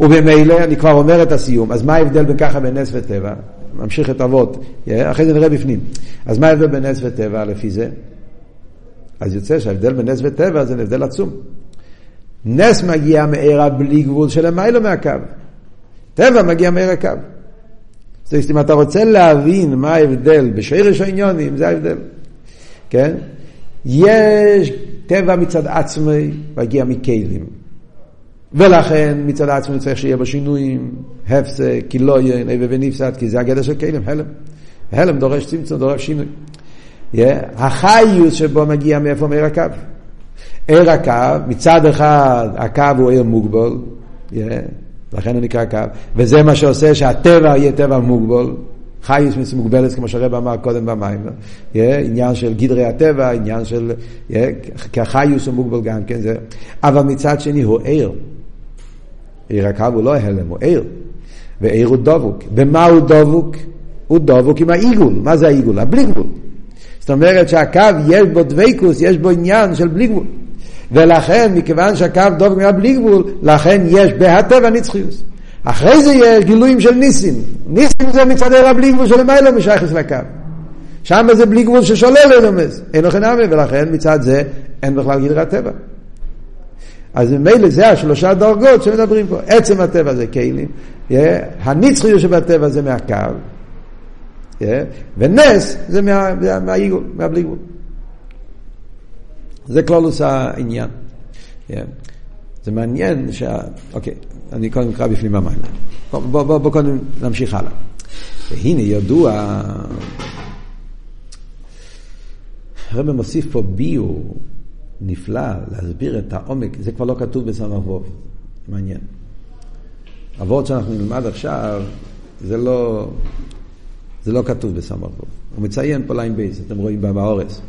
S1: ובמילא, אני כבר אומר את הסיום, אז מה ההבדל בין ככה בין נס וטבע? ממשיך את אבות, אחרי זה נראה בפנים. אז מה ההבדל בין נס וטבע לפי זה? אז יוצא שההבדל בין נס וטבע זה הבדל עצום. נס מגיע מעיר הבלי גבול של המיילו מהקו. טבע מגיע מעיר הקו. זאת אומרת, אם אתה רוצה להבין מה ההבדל בשרש העניונים, זה ההבדל. כן? יש טבע מצד עצמי מגיע מכלים. ולכן מצד עצמי צריך שיהיה בו שינויים, הפסק, קילויין, אבא ונפסד, כי זה הגדר של כלים, הלם. הלם דורש צמצום, דורש שינוי. Yeah. החיוס שבו מגיע מאיפה מעיר הקו. עיר הקו, מצד אחד הקו הוא עיר מוגבל, yeah. לכן הוא נקרא קו, וזה מה שעושה שהטבע יהיה טבע מוגבל. חייס מוגבלת, כמו שהרב אמר קודם במים. Yeah, עניין של גדרי הטבע, עניין של... Yeah, כי החיוס הוא מוגבל גם כן. זה, אבל מצד שני הוא ער. עיר הקו הוא לא הלם, הוא ער. ועיר הוא דבוק. במה הוא דבוק? הוא דבוק עם העיגול. מה זה העיגול? הבלי גבול. זאת אומרת שהקו יש בו דבקוס, יש בו עניין של בלי ולכן, מכיוון שהקו דבוק עם הבלי גבול, לכן יש בהטבע נצחיוס. אחרי זה יש גילויים של ניסים. ניסים זה מצד עיר הבלי גבול של למעלה משייכס לקו. שם זה בלי גבול ששולל אילומס, אין לכם נמי, ולכן מצד זה אין בכלל גילוי הטבע. אז ממילא זה השלושה דרגות שמדברים פה. עצם הטבע זה כלים, הנצחיות שבטבע זה מהקו, ונס זה מהעיגול, מהבלי גבול. זה כלולוס העניין. זה מעניין שה... אוקיי, אני קודם אקרא בפנים המים. בוא, בוא, בוא, בוא קודם נמשיך הלאה. והנה ידוע, הרב מוסיף פה ביור נפלא להסביר את העומק, זה כבר לא כתוב בסמ"ך ווב, מעניין. אבות שאנחנו נלמד עכשיו, זה לא, זה לא כתוב בסמ"ך ווב. הוא מציין פה ליין בייס, אתם רואים באורס.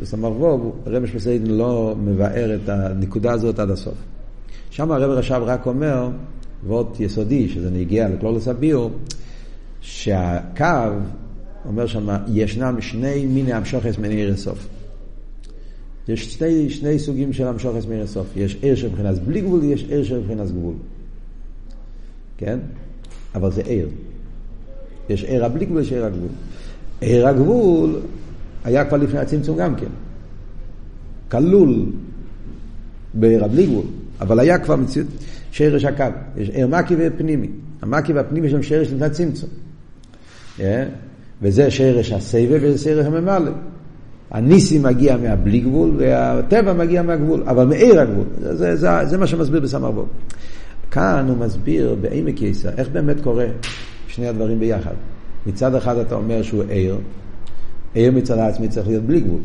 S1: בסמ"ך ווב, רמש מסעידן לא מבאר את הנקודה הזאת עד הסוף. שם הרב רש"ב רק אומר, ועוד יסודי, שזה נגיע לכלולוס הביור, שהקו, אומר שם, ישנם שני מיני המשוכס מנעיר הסוף. יש שני, שני סוגים של המשוכס מעיר הסוף. יש עיר של מבחינת בלי גבול, יש עיר של מבחינת גבול. כן? אבל זה עיר. יש עיר הבלי גבול, יש עיר הגבול. עיר הגבול היה כבר לפני הצמצום גם כן. כלול בעיר הבלי גבול. אבל היה כבר מציאות שרש הקו, יש ער מקי ופנימי. המקי והפנימי שם שרש לפני צמצום. Yeah. וזה שרש הסבב וזה שרש הממלא. הניסי מגיע מהבלי גבול והטבע מגיע מהגבול, אבל מעיר הגבול. זה, זה, זה, זה מה שמסביר בסמר בוב. כאן הוא מסביר בעמק יסר, איך באמת קורה שני הדברים ביחד. מצד אחד אתה אומר שהוא עיר, עיר מצד העצמי צריך להיות בלי גבול.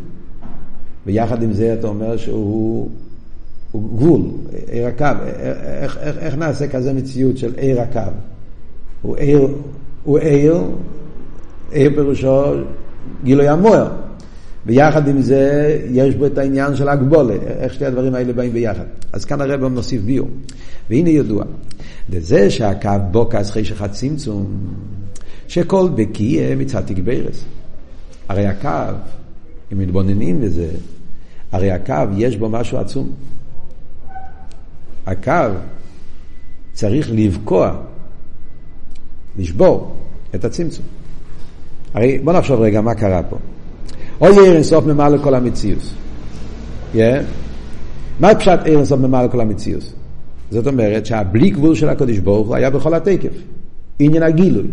S1: ויחד עם זה אתה אומר שהוא הוא גבול, עיר הקו. איך, איך, איך נעשה כזה מציאות של עיר הקו? הוא עיר, הוא עיר, עיר פירושו גילוי המוער. ויחד עם זה יש בו את העניין של הגבולה, איך שתי הדברים האלה באים ביחד. אז כאן הרב מוסיף ביור. והנה ידוע, זה שהקו בוקס חישך הצמצום, שכל בקיא מצד תגברס. הרי הקו, אם מתבוננים בזה, הרי הקו יש בו משהו עצום. הקו צריך לבקוע, לשבור את הצמצום. הרי בוא נחשוב רגע מה קרה פה. או יהיה אינסוף ממעל לכל המציאוס. Yeah. מה פשט עיר אינסוף ממעל לכל המציאוס? זאת אומרת שהבלי גבול של הקדוש ברוך הוא היה בכל התקף. עניין הגילוי.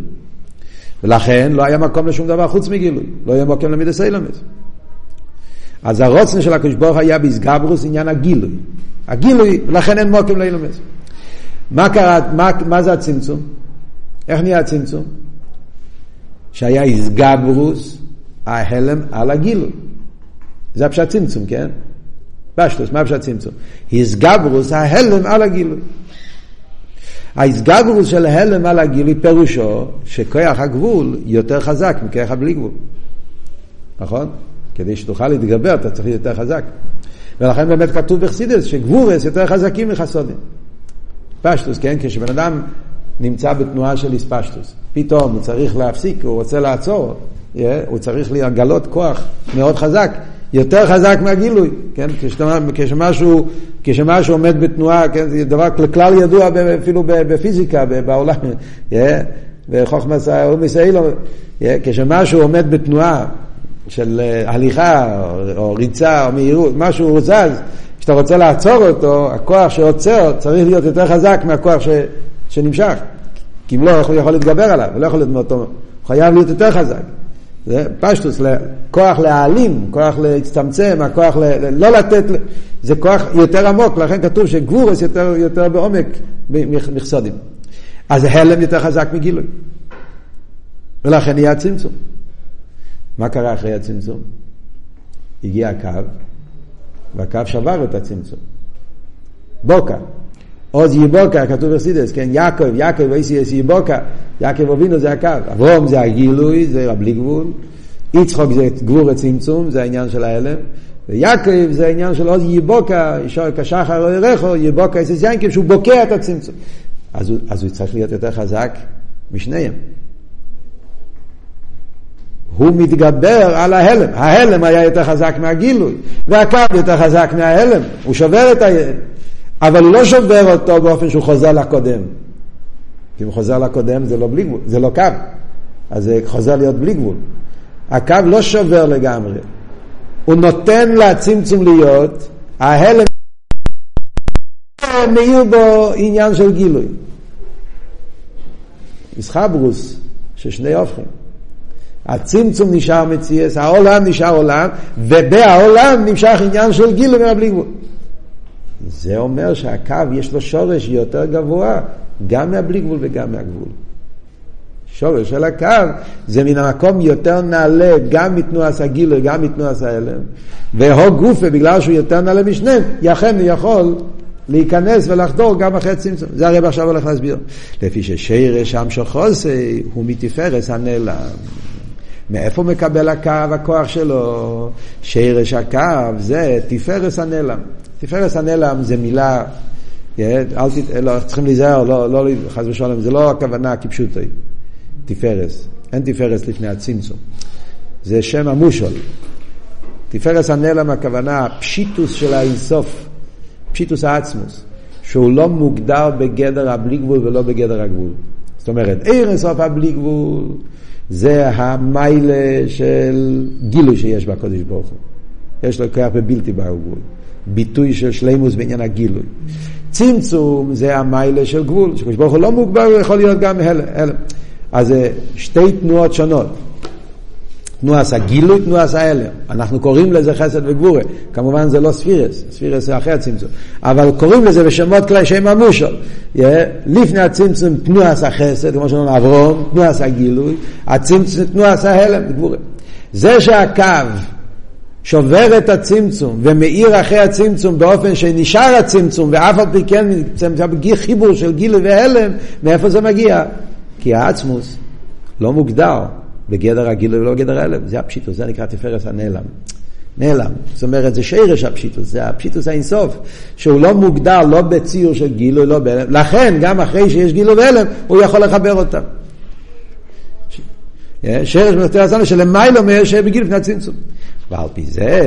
S1: ולכן לא היה מקום לשום דבר חוץ מגילוי. לא היה מקום למידס אילמס. אז הרוצן של הקדוש ברוך היה באסגברוס עניין הגילוי. הגילוי, ולכן אין מוקם לאילומס. מה קרה, מה, מה זה הצמצום? איך נהיה הצמצום? שהיה איסגברוס, ההלם על הגילוי. זה הפשט צמצום, כן? פשטוס, מה הפשט צמצום? איסגברוס, ההלם על הגילוי. האיסגברוס של ההלם על הגילוי פירושו שכוח הגבול יותר חזק מכוח הבלי גבול. נכון? כדי שתוכל להתגבר אתה צריך להיות יותר חזק. ולכן באמת כתוב בחסידס שגבורס יותר חזקים מחסודים. פשטוס, כן? כשבן אדם נמצא בתנועה של איספשטוס, פתאום הוא צריך להפסיק, הוא רוצה לעצור, yeah, הוא צריך לגלות כוח מאוד חזק, יותר חזק מהגילוי, כן? כשמשהו, כשמשהו עומד בתנועה, כן? זה דבר כלל ידוע אפילו בפיזיקה, בעולם, yeah, בחוכמס האומיס כשמשהו עומד בתנועה של אה, הליכה או ריצה או מהירות, משהו זז, כשאתה רוצה לעצור אותו, הכוח שעוצר צריך להיות יותר חזק מהכוח ש, שנמשך. כי אם לא, הוא יכול להתגבר עליו, הוא לא יכול להיות מאותו, הוא חייב להיות יותר חזק. זה פשטוס, כוח להעלים, כוח להצטמצם, הכוח ל, לא לתת, זה כוח יותר עמוק, לכן כתוב שגבורס יותר, יותר בעומק מכסודים. אז הלם יותר חזק מגילוי. ולכן יהיה הצמצום. מה קרה אחרי הצמצום? הגיע הקו, והקו שבר את הצמצום. בוקה. עוז יבוקה, כתוב ברסידס, כן, יעקב, יעקב ואיסי איסי יבוקה, יעקב אבינו זה הקו, אברום זה הגילוי, זה בלי גבול, יצחוק זה גבור הצמצום, זה העניין של ההלם, ויעקב זה העניין של עוז יבוקה, כשחר או ירחו, יבוקה איסי ינקב, שהוא בוקע את הצמצום. אז הוא, אז הוא צריך להיות יותר חזק משניהם. הוא מתגבר על ההלם. ההלם היה יותר חזק מהגילוי, והקו יותר חזק מההלם. הוא שובר את ההלם. אבל הוא לא שובר אותו באופן שהוא חוזר לקודם. כי אם חוזר לקודם זה לא בלי גבול, זה לא קו, אז זה חוזר להיות בלי גבול. הקו לא שובר לגמרי, הוא נותן לצמצום להיות, ההלם מאיר בו עניין של גילוי. מסחברוס, ששני הופכים. הצמצום נשאר מציאס, העולם נשאר עולם, ובעולם נמשך עניין של גילוי מהבלי גבול. זה אומר שהקו יש לו שורש יותר גבוה גם מהבלי גבול וגם מהגבול. שורש של הקו זה מן המקום יותר נעלה גם מתנועת הגילוי, גם מתנועת ההלם. והוא גופה, בגלל שהוא יותר נעלה משניהם, יכן הוא יכול להיכנס ולחדור גם אחרי צמצום. זה הרב עכשיו הולך להסביר. לפי ששרש עם שחוסי הוא מתפארס הנעלם. מאיפה מקבל הקו הכוח שלו? שרש הקו זה תפארס הנעלם. תפארס הנעלם זה מילה, אל ת... לא, צריכים להיזהר, לא, לא, חס ושלום, זה לא הכוונה כפשוטי. תפארס. אין תפארס לפני הצמצום. זה שם המושול. תפארס הנעלם הכוונה פשיטוס של האינסוף. פשיטוס האצמוס, שהוא לא מוגדר בגדר הבלי גבול ולא בגדר הגבול. זאת אומרת, עיר אינסוף הבלי גבול זה המיילה של גילוי שיש בקודש ברוך הוא. יש לו כוח בבלתי בר גבול. ביטוי של שלימוס בעניין הגילוי. צמצום זה המיילה של גבול, שקדוש ברוך הוא לא מוגבר, הוא יכול להיות גם הלם. אז שתי תנועות שונות. תנועס הגילוי, תנועס ההלם. אנחנו קוראים לזה חסד וגבורה. כמובן זה לא ספירס, ספירס זה אחרי הצמצום. אבל קוראים לזה בשמות כלי שם המושל. לפני הצמצום תנועס החסד, כמו שאומרים אברום, תנועס הגילוי, הצמצום תנועס ההלם, גבורה. זה שהקו שובר את הצמצום ומאיר אחרי הצמצום באופן שנשאר הצמצום ואף על פי כן חיבור של גילוי והלם, מאיפה זה מגיע? כי העצמוס לא מוגדר. בגדר הגילוי ולא בגדר ההלם. זה הפשיטוס, זה נקרא תפארת הנעלם. נעלם. זאת אומרת, זה שרש הפשיטוס, זה הפשיטוס האינסוף, שהוא לא מוגדר לא בציור של גילוי, לא בהלם. לכן, גם אחרי שיש גילוי והלם, הוא יכול לחבר אותם. שרש בנותן הזמן שלמיילא אומר שבגיל לפני הצמצום. ועל פי זה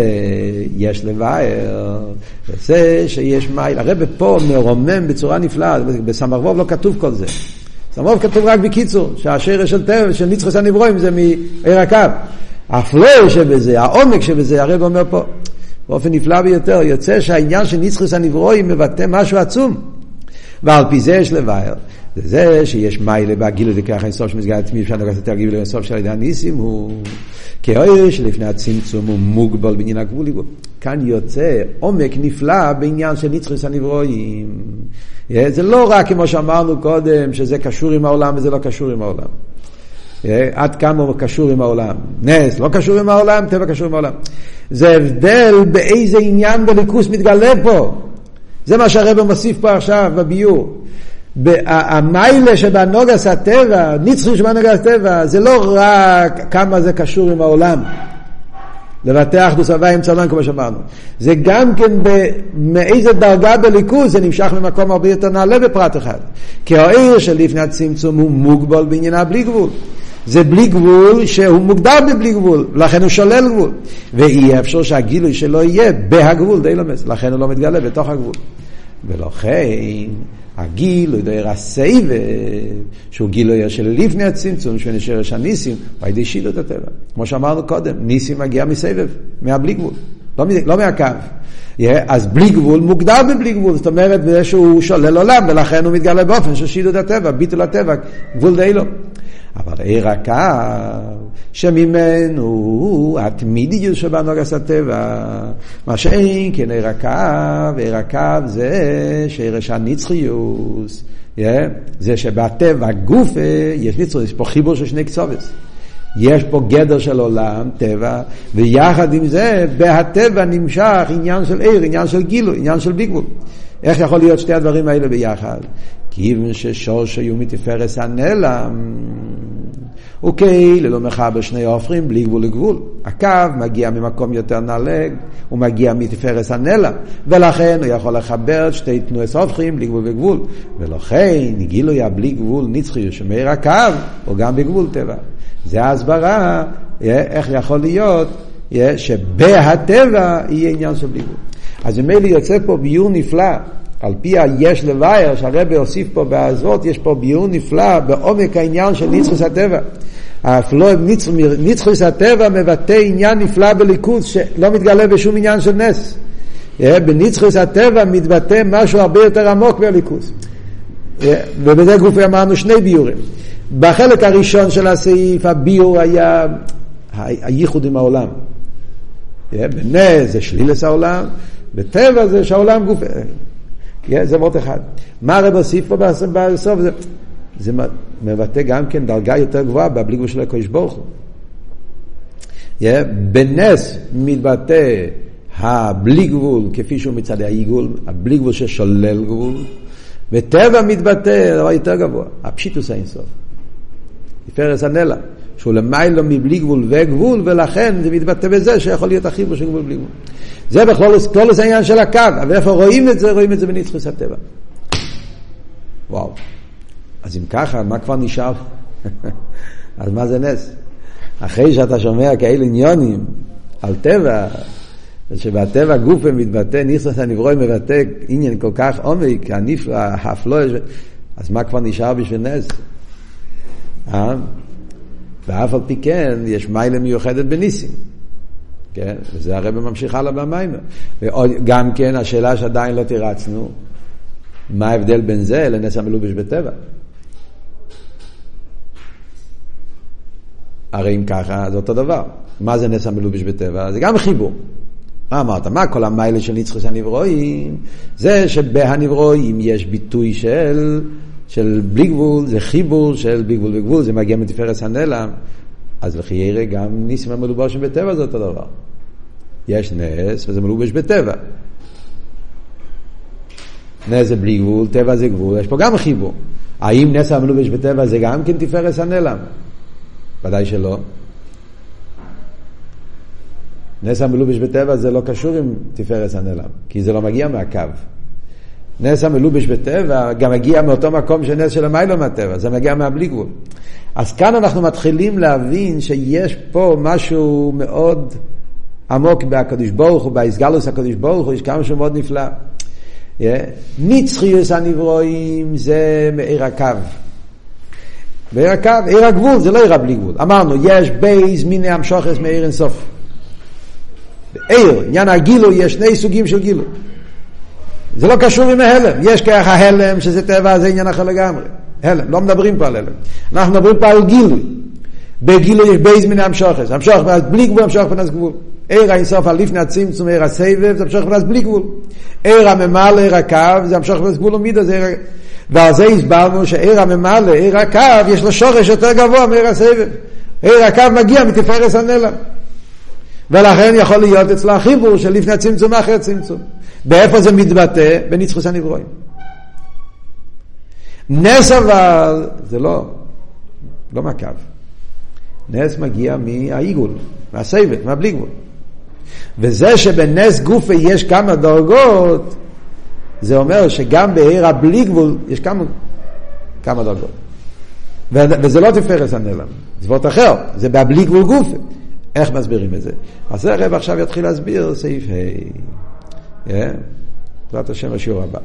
S1: יש לבאר, וזה שיש מייל. הרב פה מרומם בצורה נפלאה, בסמ"ר לא כתוב כל זה. סמוב כתוב רק בקיצור, שהשרש של טבע, של נצחוס הנברואים זה מעיר הקו. הפלואו שבזה, העומק שבזה, הרב אומר פה, באופן נפלא ביותר, יוצא שהעניין של נצחוס הנברואים מבטא משהו עצום. ועל פי זה יש לבאר. זה זה שיש מיילה בהגילוי וככה אינסוף שמסגרת עצמי אפשר לגעת יותר גילוי אינסוף של ידי הניסים הוא כאויר שלפני הצמצום הוא מוגבל בעניין הגבולי כאן יוצא עומק נפלא בעניין של נצחוס הנברואים זה לא רק כמו שאמרנו קודם שזה קשור עם העולם וזה לא קשור עם העולם עד כמה הוא קשור עם העולם. נס לא קשור עם העולם, טבע קשור עם העולם. זה הבדל באיזה עניין בליכוס מתגלה פה. זה מה שהרבא מוסיף פה עכשיו בביור. המיילה שבנוגס הטבע, נצחי שבנוגס הטבע, זה לא רק כמה זה קשור עם העולם. לבטח אחדוס הוואי אמצע העולם כמו שאמרנו. זה גם כן מאיזה דרגה בליכוז זה נמשך ממקום הרבה יותר נעלה בפרט אחד. כי העיר של לפני הצמצום הוא מוגבל בעניינה בלי גבול. זה בלי גבול שהוא מוגדר בבלי גבול, לכן הוא שולל גבול. ואי אפשר שהגילוי שלו יהיה בהגבול די לומס, לכן הוא לא מתגלה בתוך הגבול. ולכן הגילוי דער הסייבה, שהוא גילוי של לפני הצמצום, שהוא נשאר של הניסים, הוא ידי שילות הטבע. כמו שאמרנו קודם, ניסים מגיע מסבב, מהבלי גבול, לא, לא מהקו. Yeah, אז בלי גבול מוגדר בבלי גבול, זאת אומרת בזה שהוא שולל עולם, ולכן הוא מתגלה באופן של שילות הטבע, ביטול הטבע, גבול די לא. אבל עיר הקו, שממנו התמידיות שבנוגס הטבע, מה שאין כן עיר הקו, עיר הקו זה שרש הנצחיוס, זה שבטבע גוף יש נצחיוס, יש פה חיבור של שני קצובס. יש פה גדר של עולם, טבע, ויחד עם זה, בהטבע נמשך עניין של עיר, עניין של גילוי, עניין של ביגבול. איך יכול להיות שתי הדברים האלה ביחד? כיוון ששורש היו מתפארס הנעלם, הוא כאילו לא מחבר שני עופרים בלי גבול לגבול. הקו מגיע ממקום יותר נעלה, הוא מגיע מתפארס הנעלם, ולכן הוא יכול לחבר שתי תנועי הופכים בלי גבול וגבול. ולכן גילוי הבלי גבול נצחי שמאיר הקו, הוא גם בגבול טבע. זה ההסברה, איך יכול להיות שבהטבע יהיה עניין של בלי גבול. אז ממילא יוצא פה ביור נפלא. על פי היש לווייר שהרבה הוסיף פה בעזרות, יש פה ביור נפלא בעומק העניין של ניצחוס הטבע. הפלוא ניצחוס הטבע מבטא עניין נפלא בליכוז שלא מתגלה בשום עניין של נס. בניצחוס הטבע מתבטא משהו הרבה יותר עמוק בליכוז. ובזה גופי אמרנו שני ביורים. בחלק הראשון של הסעיף הביור היה הייחוד עם העולם. בנס זה שלילס העולם, בטבע זה שהעולם גוף... זה מאוד אחד. מה הרב הוסיף פה בסוף? זה, זה מבטא גם כן דרגה יותר גבוהה בבלי גבול של הקדוש ברוך הוא. בנס מתבטא הבלי גבול כפי שהוא מצד העיגול, הבלי גבול ששולל גבול, בטבע מתבטא דבר יותר גבוה, הפשיטוס האינסוף. תפארס הנלע. שהוא למיילו מבלי גבול וגבול, ולכן זה מתבטא בזה שיכול להיות החיבור של גבול בלי גבול. זה בכלול העניין של הקו, אבל איפה רואים את זה? רואים את זה בנצחוס הטבע. וואו. אז אם ככה, מה כבר נשאר? אז מה זה נס? אחרי שאתה שומע כאלה עניונים על טבע, שבטבע גופה מתבטא, ניסוס הנברואים מבטא עניין כל כך עומק, הנפלא, הפלוא, אז מה כבר נשאר בשביל נס? אה? ואף על פי כן יש מיילה מיוחדת בניסים. כן? וזה הרב ממשיך הלאה במיימר. וגם כן השאלה שעדיין לא תירצנו, מה ההבדל בין זה לנס המלובש בטבע? הרי אם ככה זה אותו דבר. מה זה נס המלובש בטבע? זה גם חיבור. מה אמרת? מה כל המיילה של נצחוס הנברואים? זה שבהנברואים יש ביטוי של של בלי גבול, זה חיבור של בלי גבול וגבול, זה מגיע מתפארס הנעלם, אז לכי יראה גם ניסים המלובשים בטבע זה אותו דבר. יש נס וזה מלובש בטבע. נס זה בלי גבול, טבע זה גבול, יש פה גם חיבור. האם נס המלובש בטבע זה גם כן תפארס הנעלם? ודאי שלא. נס המלובש בטבע זה לא קשור עם תפארס הנעלם, כי זה לא מגיע מהקו. נס המלובש בטבע גם מגיע מאותו מקום של נס של המיילו מהטבע, זה מגיע מהבלי גבול. אז כאן אנחנו מתחילים להבין שיש פה משהו מאוד עמוק בהקדוש ברוך הוא, בהסגלוס הקדוש ברוך הוא, יש כמה שהוא מאוד נפלא. נצחיוס הנברואים זה מעיר הקו. מעיר הקו, עיר הגבול, זה לא עיר הבלי גבול. אמרנו, יש בייז מיני המשוכס מעיר אינסוף. עיר, עניין הגילו, יש שני סוגים של גילו. זה לא קשור עם ההלם. יש ככה הלם שזה טבע, זה עניין אחר לגמרי. הלם, לא מדברים פה על הלם. אנחנו מדברים פה על גילוי. בגילוי יש בייז מן המשוכס. המשוך פנס בלי גבול, המשוך פנס גבול. עיר האינסוף על לפני הצמצום, עיר הסבב, זה המשוך פנס בלי גבול. עיר הממלא, עיר הקו, זה המשוך פנס גבול ומידה, זה עיר... ועל זה הסברנו שעיר הממלא, עיר הקו, יש לו שורש יותר גבוה מעיר הסבב. עיר הקו מגיע מתפארס הנלם. ולכן יכול להיות אצלו החיבור של לפני הצמצום אחרי הצמצום. באיפה זה מתבטא? בנצחוס הנברואים. נס אבל, זה לא, לא מהקו. נס מגיע מהעיגול, מהסייבת, מהבלי גבול. וזה שבנס גופה יש כמה דרגות, זה אומר שגם בעיר הבלי גבול יש כמה, כמה דרגות. וזה לא תפארס הנעלם, זה וורט אחר, זה בבלי גבול גופה. איך מסבירים את זה? אז זה הרב עכשיו יתחיל להסביר סעיף ה'. בעזרת השם בשיעור הבא.